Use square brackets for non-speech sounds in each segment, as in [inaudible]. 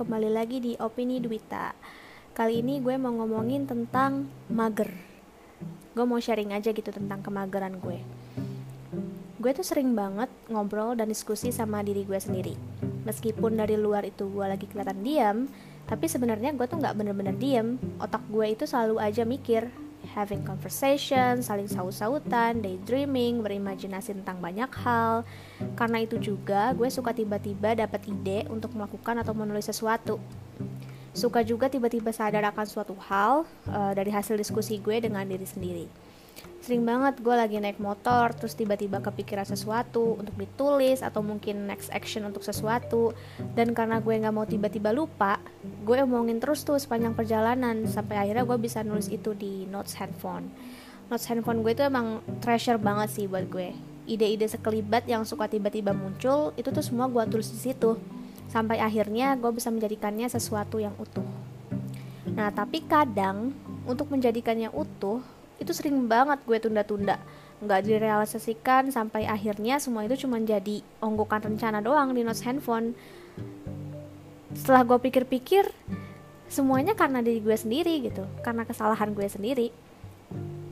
kembali lagi di Opini Dwita Kali ini gue mau ngomongin tentang mager. Gue mau sharing aja gitu tentang kemageran gue. Gue tuh sering banget ngobrol dan diskusi sama diri gue sendiri. Meskipun dari luar itu gue lagi kelihatan diam Tapi sebenarnya gue tuh gak bener-bener diem. Otak gue itu selalu aja mikir having conversation, saling saut-sautan, daydreaming, berimajinasi tentang banyak hal. Karena itu juga gue suka tiba-tiba dapat ide untuk melakukan atau menulis sesuatu. Suka juga tiba-tiba sadar akan suatu hal uh, dari hasil diskusi gue dengan diri sendiri sering banget gue lagi naik motor terus tiba-tiba kepikiran sesuatu untuk ditulis atau mungkin next action untuk sesuatu. Dan karena gue nggak mau tiba-tiba lupa gue omongin terus tuh sepanjang perjalanan sampai akhirnya gue bisa nulis itu di notes handphone. Notes handphone gue itu emang treasure banget sih buat gue. Ide-ide sekelibat yang suka tiba-tiba muncul itu tuh semua gue tulis di situ. Sampai akhirnya gue bisa menjadikannya sesuatu yang utuh. Nah tapi kadang untuk menjadikannya utuh itu sering banget gue tunda-tunda. Nggak direalisasikan sampai akhirnya semua itu cuma jadi onggokan rencana doang di notes handphone. Setelah gue pikir-pikir semuanya karena diri gue sendiri gitu. Karena kesalahan gue sendiri.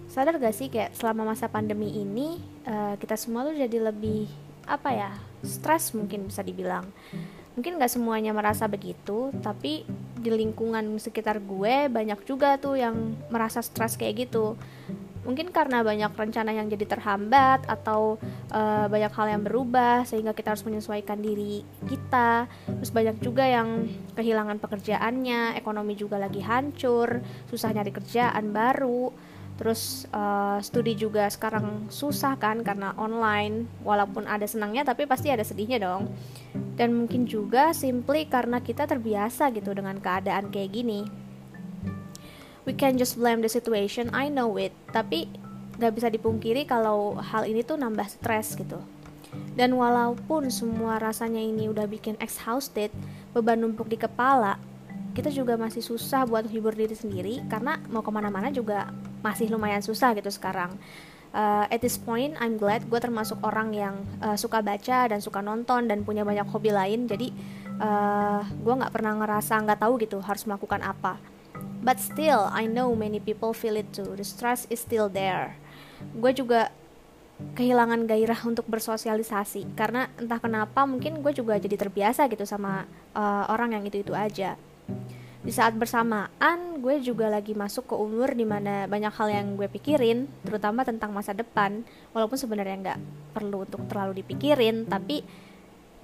Sadar gak sih kayak selama masa pandemi ini uh, kita semua tuh jadi lebih apa ya stres mungkin bisa dibilang mungkin gak semuanya merasa begitu tapi di lingkungan sekitar gue banyak juga tuh yang merasa stres kayak gitu. Mungkin karena banyak rencana yang jadi terhambat atau uh, banyak hal yang berubah sehingga kita harus menyesuaikan diri kita. Terus banyak juga yang kehilangan pekerjaannya ekonomi juga lagi hancur susah nyari kerjaan baru terus uh, studi juga sekarang susah kan karena online walaupun ada senangnya tapi pasti ada sedihnya dong. Dan mungkin juga simply karena kita terbiasa gitu dengan keadaan kayak gini. We can just blame the situation I know it. Tapi gak bisa dipungkiri kalau hal ini tuh nambah stres gitu. Dan walaupun semua rasanya ini udah bikin exhausted beban numpuk di kepala kita juga masih susah buat hibur diri sendiri karena mau ke mana-mana juga masih lumayan susah gitu sekarang. Uh, at this point I'm glad gue termasuk orang yang uh, suka baca dan suka nonton dan punya banyak hobi lain. Jadi uh, gue nggak pernah ngerasa nggak tahu gitu harus melakukan apa. But still I know many people feel it too. The stress is still there. Gue juga kehilangan gairah untuk bersosialisasi karena entah kenapa mungkin gue juga jadi terbiasa gitu sama uh, orang yang itu itu aja di saat bersamaan gue juga lagi masuk ke umur di mana banyak hal yang gue pikirin terutama tentang masa depan. Walaupun sebenarnya nggak perlu untuk terlalu dipikirin tapi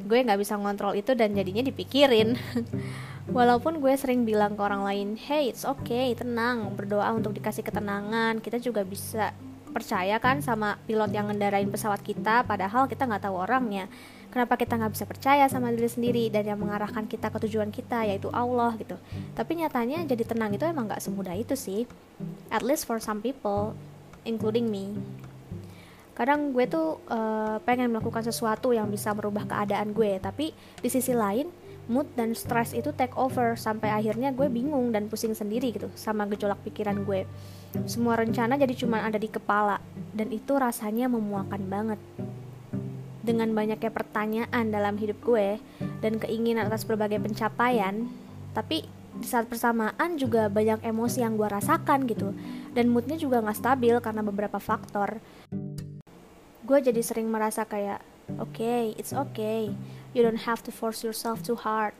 gue nggak bisa ngontrol itu dan jadinya dipikirin. [laughs] Walaupun gue sering bilang ke orang lain hey it's okay tenang berdoa untuk dikasih ketenangan. Kita juga bisa percaya kan sama pilot yang ngendarain pesawat kita padahal kita nggak tahu orangnya kenapa kita nggak bisa percaya sama diri sendiri dan yang mengarahkan kita ke tujuan kita yaitu Allah gitu. Tapi nyatanya jadi tenang itu emang nggak semudah itu sih. At least for some people including me. Kadang gue tuh uh, pengen melakukan sesuatu yang bisa merubah keadaan gue tapi di sisi lain mood dan stres itu take over sampai akhirnya gue bingung dan pusing sendiri gitu sama gejolak pikiran gue. Semua rencana jadi cuma ada di kepala dan itu rasanya memuakan banget dengan banyaknya pertanyaan dalam hidup gue dan keinginan atas berbagai pencapaian, tapi di saat bersamaan juga banyak emosi yang gue rasakan gitu. Dan moodnya juga gak stabil karena beberapa faktor. Gue jadi sering merasa kayak oke okay, it's okay. You don't have to force yourself too hard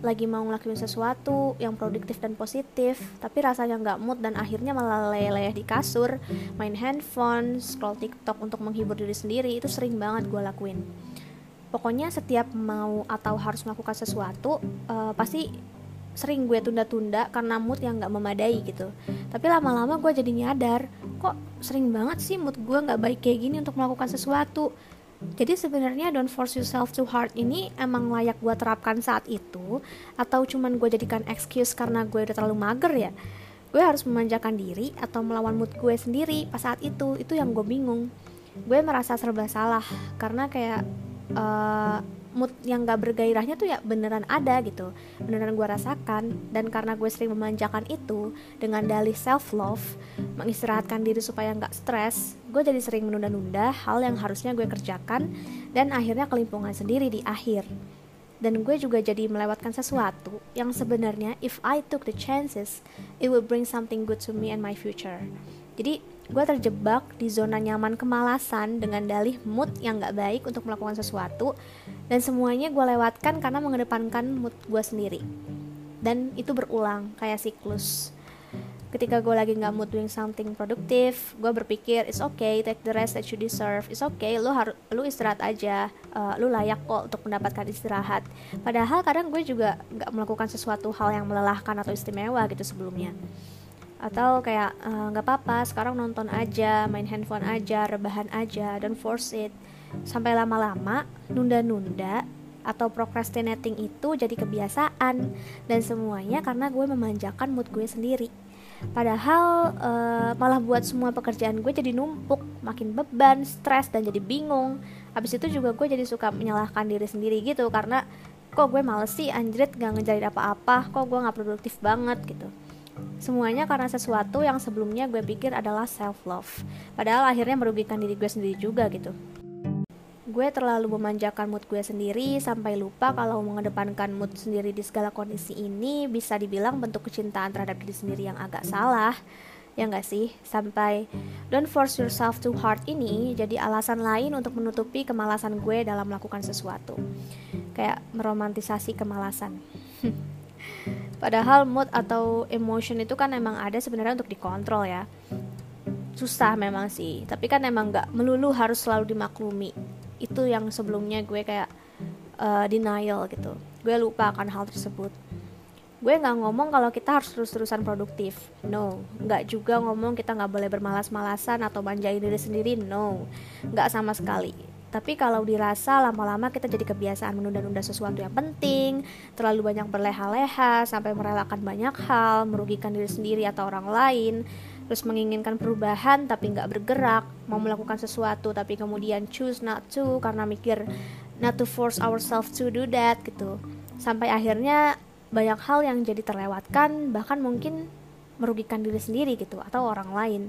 lagi mau ngelakuin sesuatu yang produktif dan positif tapi rasanya nggak mood dan akhirnya malah leleh di kasur main handphone scroll tiktok untuk menghibur diri sendiri itu sering banget gue lakuin. Pokoknya setiap mau atau harus melakukan sesuatu uh, pasti sering gue tunda-tunda karena mood yang nggak memadai gitu. Tapi lama-lama gue jadi nyadar kok sering banget sih mood gue nggak baik kayak gini untuk melakukan sesuatu jadi sebenarnya don't force yourself too hard ini emang layak gue terapkan saat itu atau cuman gue jadikan excuse karena gue udah terlalu mager ya? Gue harus memanjakan diri atau melawan mood gue sendiri pas saat itu, itu yang gue bingung. Gue merasa serba salah karena kayak uh, mood yang gak bergairahnya tuh ya beneran ada gitu. Beneran gue rasakan. Dan karena gue sering memanjakan itu dengan dalih self love mengistirahatkan diri supaya nggak stres gue jadi sering menunda-nunda hal yang harusnya gue kerjakan dan akhirnya kelimpungan sendiri di akhir. Dan gue juga jadi melewatkan sesuatu yang sebenarnya if I took the chances it will bring something good to me and my future jadi gue terjebak di zona nyaman kemalasan dengan dalih mood yang gak baik untuk melakukan sesuatu dan semuanya gue lewatkan karena mengedepankan mood gue sendiri. Dan itu berulang kayak siklus. Ketika gue lagi nggak mood doing something produktif gue berpikir it's okay take the rest that you deserve. It's okay lu harus lu istirahat aja. Uh, lu layak kok untuk mendapatkan istirahat. Padahal kadang gue juga nggak melakukan sesuatu hal yang melelahkan atau istimewa gitu sebelumnya atau kayak eh, nggak uh, apa-apa sekarang nonton aja main handphone aja rebahan aja dan force it sampai lama-lama nunda-nunda atau procrastinating itu jadi kebiasaan dan semuanya karena gue memanjakan mood gue sendiri Padahal uh, malah buat semua pekerjaan gue jadi numpuk, makin beban, stres dan jadi bingung. Habis itu juga gue jadi suka menyalahkan diri sendiri gitu karena kok gue males sih anjrit gak ngejarin apa-apa, kok gue gak produktif banget gitu. Semuanya karena sesuatu yang sebelumnya gue pikir adalah self love. Padahal akhirnya merugikan diri gue sendiri juga gitu. Gue terlalu memanjakan mood gue sendiri sampai lupa kalau mengedepankan mood sendiri di segala kondisi ini bisa dibilang bentuk kecintaan terhadap diri sendiri yang agak salah. Ya nggak sih? Sampai don't force yourself too hard ini jadi alasan lain untuk menutupi kemalasan gue dalam melakukan sesuatu. Kayak meromantisasi kemalasan [laughs] padahal mood atau emotion itu kan emang ada sebenarnya untuk dikontrol ya. Susah memang sih tapi kan emang nggak melulu harus selalu dimaklumi. Itu yang sebelumnya gue kayak uh, denial gitu. Gue lupa akan hal tersebut. Gue nggak ngomong kalau kita harus terus-terusan produktif. No. Nggak juga ngomong kita nggak boleh bermalas-malasan atau manjain diri sendiri. No. Nggak sama sekali tapi kalau dirasa lama-lama kita jadi kebiasaan menunda-nunda sesuatu yang penting, terlalu banyak berleha-leha sampai merelakan banyak hal, merugikan diri sendiri atau orang lain, terus menginginkan perubahan tapi nggak bergerak mau melakukan sesuatu tapi kemudian choose not to karena mikir not to force ourselves to do that gitu. Sampai akhirnya banyak hal yang jadi terlewatkan bahkan mungkin merugikan diri sendiri gitu atau orang lain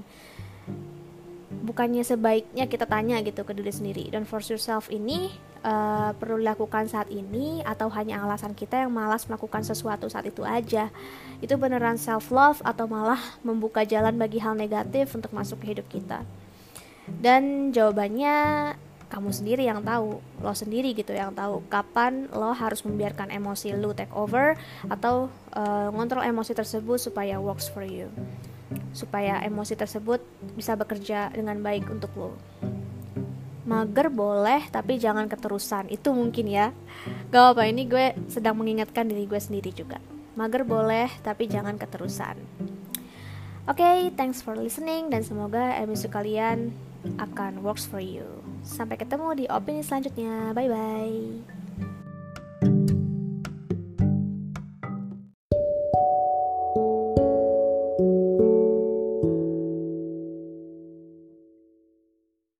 bukannya sebaiknya kita tanya gitu ke diri sendiri. Dan force yourself ini uh, perlu dilakukan saat ini atau hanya alasan kita yang malas melakukan sesuatu saat itu aja. Itu beneran self love atau malah membuka jalan bagi hal negatif untuk masuk ke hidup kita? Dan jawabannya kamu sendiri yang tahu lo sendiri gitu yang tahu kapan lo harus membiarkan emosi lo take over atau uh, ngontrol emosi tersebut supaya works for you supaya emosi tersebut bisa bekerja dengan baik untuk lo. Mager boleh tapi jangan keterusan. Itu mungkin ya. Gak apa ini gue sedang mengingatkan diri gue sendiri juga. Mager boleh tapi jangan keterusan. Oke okay, thanks for listening dan semoga episode kalian akan works for you. Sampai ketemu di opini selanjutnya. Bye bye